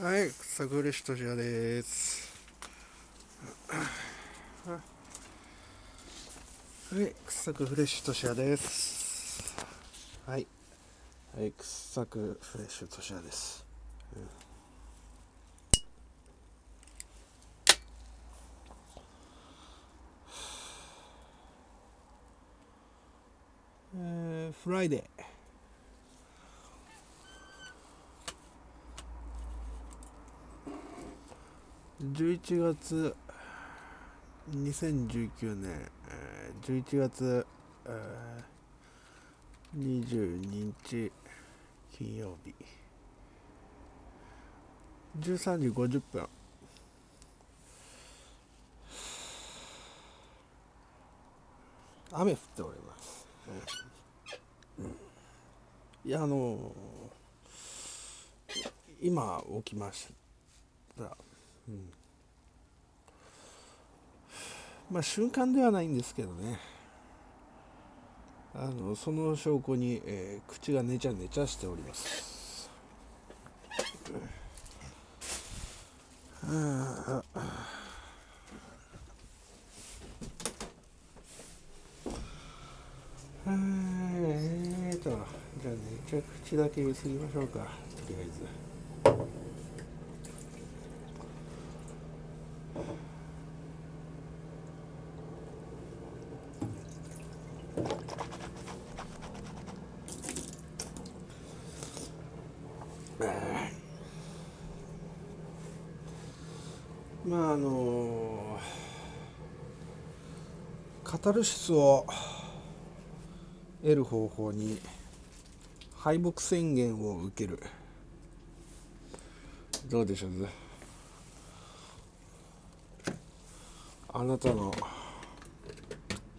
はい、草栗しとじゃです。はい、草くフレッシュとしやです。はい。はい、草くフレッシュとしやです。うん、えー、フライデー。11月2019年、えー11月、えー22日金曜日。13時50分。雨降っております、うんいやあのー今起きました。うん。まあ瞬間ではないんですけどね。あのその証拠に、えー口がネチャネチャしております。はあえーとじゃあねじゃ口だけゆすぎましょうかとりあえず。まああのカタルシスを得る方法に敗北宣言を受ける。どうでしょう？あなたの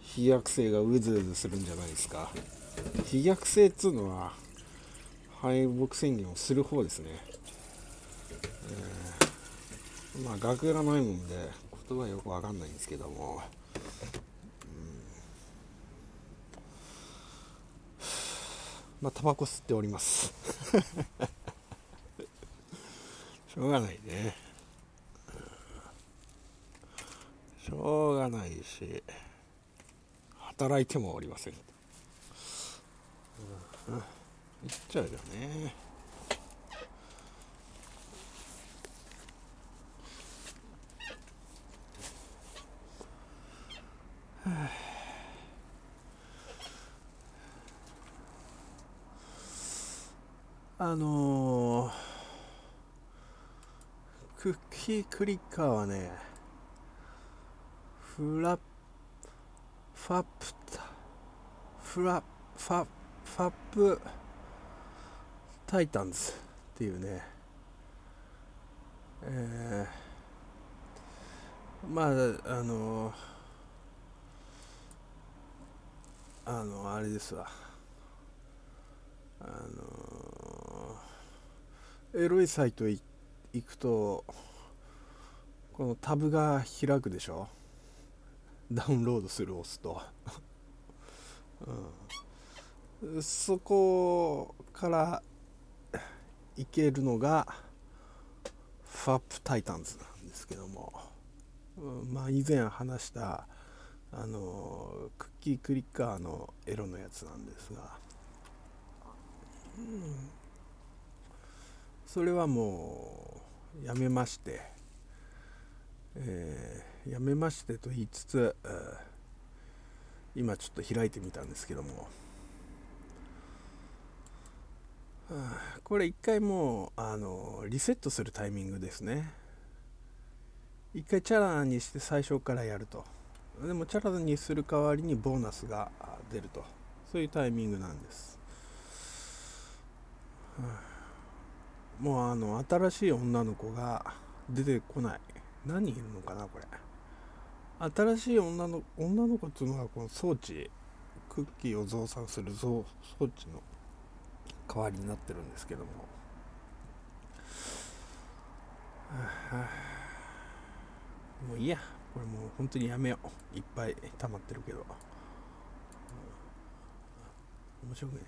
飛躍性がうずうずするんじゃないですか。飛躍性っつうのは敗北宣言をする方ですね。まあ学がないもんで言葉よくわかんないんですけども、まあタバコ吸っております。しょうがないね。しょうがないし働いてもおりません。うん。うん。言っちゃうよね。あ。のー、クッキークリッカーはねフラッファップタフラファファップタイタンズっていうね。えー、まああのーあのあれですわ。あのエロいサイト行くとこのタブが開くでしょ？ダウンロードする押すと、うん、そこから行けるのがファップタイタンズなんですけども、まあ以前話したあのクッキークリッカーのエロのやつなんですが、うん、それはもうやめまして、えーやめましてと言いつつ、今ちょっと開いてみたんですけども、これ一回もうあのリセットするタイミングですね。一回チャラにして最初からやると。でもチャラにする代わりにボーナスが出ると。そういうタイミングなんです、もうあの新しい女の子が出てこない。何人いるのかなこれ。新しい女の女の子っていうのはこの装置クッキーを増産する装装置の代わりになってるんですけども、もういいや。これもう本当にやめよう。いっぱい溜まってるけど、面白くない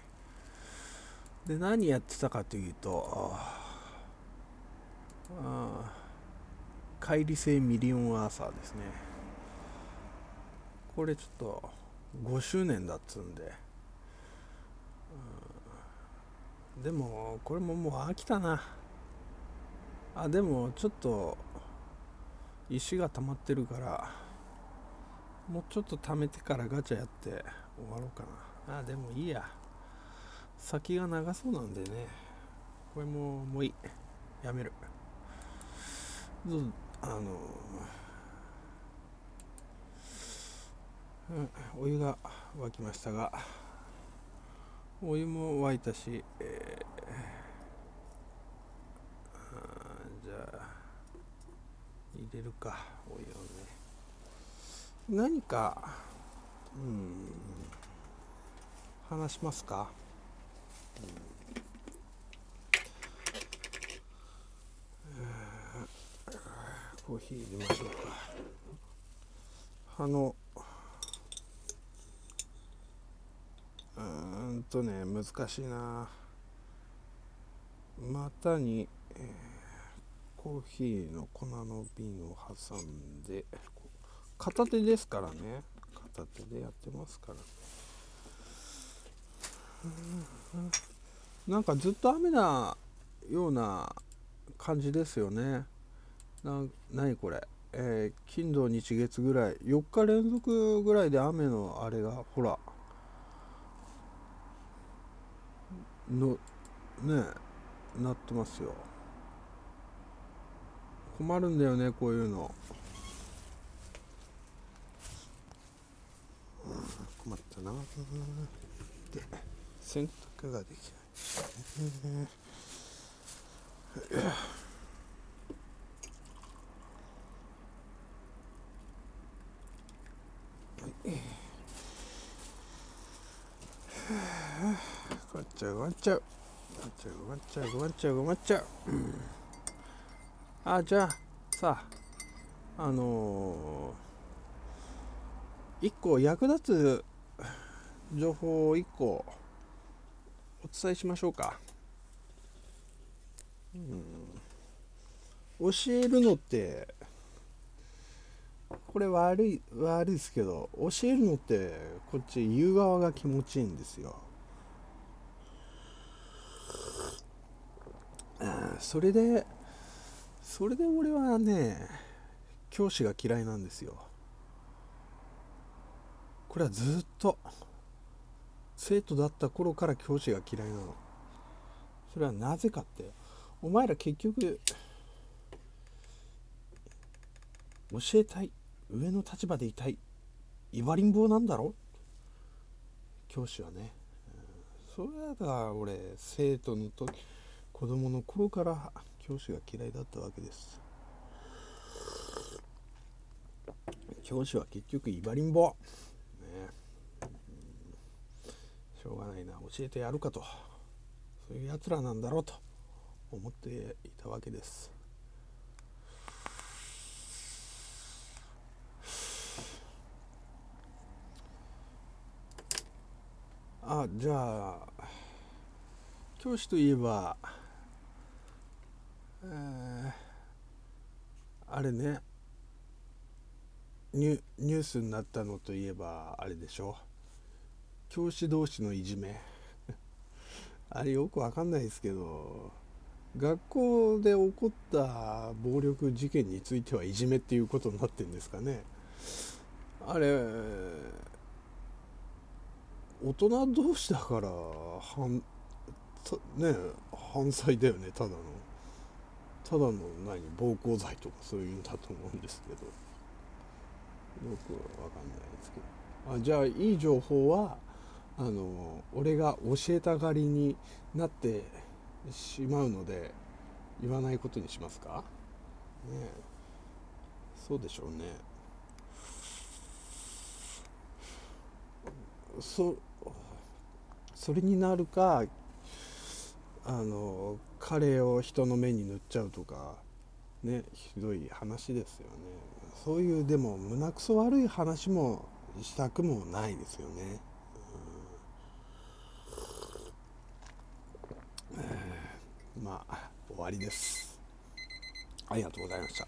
で何やってたかというとあ乖離性ミリオンアーサーですね。これちょっと5周年だっつうんで、うん、でもこれももう飽きたな。あでもちょっと石が溜まってるからもうちょっと貯めてからガチャやって終わろうかな。あでもいいや。先が長そうなんでね。これももういい。やめる。あの、うん、お湯が沸きましたがお湯も沸いたし、えー、じゃあ入れるか。お湯をね何かうん。話しますか、うん。コーヒー入れましょうか。あのうんとね難しいな。股に、えー、コーヒーの粉の瓶を挟んで片手ですからね。片手でやってますから。ねなんかずっと雨なような感じですよね。な何これ、えー、金土日月ぐらい。4日連続ぐらいで雨のあれがほらのねなってますよ。困るんだよねこういうの、うん、困ったな。で洗濯ができない、ごっちゃごっちゃごっちゃごっちゃごっちゃごっちゃあじゃあさああのー、1個役立つ情報を1個お伝えしましょうか、うん、教えるのってこれ悪い悪いですけど教えるのってこっち言う側が気持ちいいんですよ。それでそれで俺はね教師が嫌いなんですよ。これはずっと生徒だった頃から教師が嫌いなの。それはなぜかってお前ら結局教えたい上の立場でいたいいわりん坊なんだろ？教師はね、それが俺生徒の時子供の頃から教師が嫌いだったわけです。教師は結局いばりんぼ、ね、しょうがないな。教えてやるかと。そういうやつらなんだろうと。思っていたわけです。あじゃあ教師といえばえー、あれねニュニュースになったのといえばあれでしょ？教師同士のいじめ。あれよくわかんないですけど学校で起こった暴力事件についてはいじめっていうことになってるんですかね？あれ大人同士だから反ね犯罪だよねただの。ただの何暴行罪とかそういうんだと思うんですけど。よくわかんないですけど。あじゃあいい情報はあの俺が教えたがりになってしまうので言わないことにしますか？ねそうでしょうね。そそれになるかあの彼を人の目に塗っちゃうとかねひどい話ですよね。そういうでも胸くそ悪い話もしたくもないですよね、うん、えー、まあ終わりです。ありがとうございました。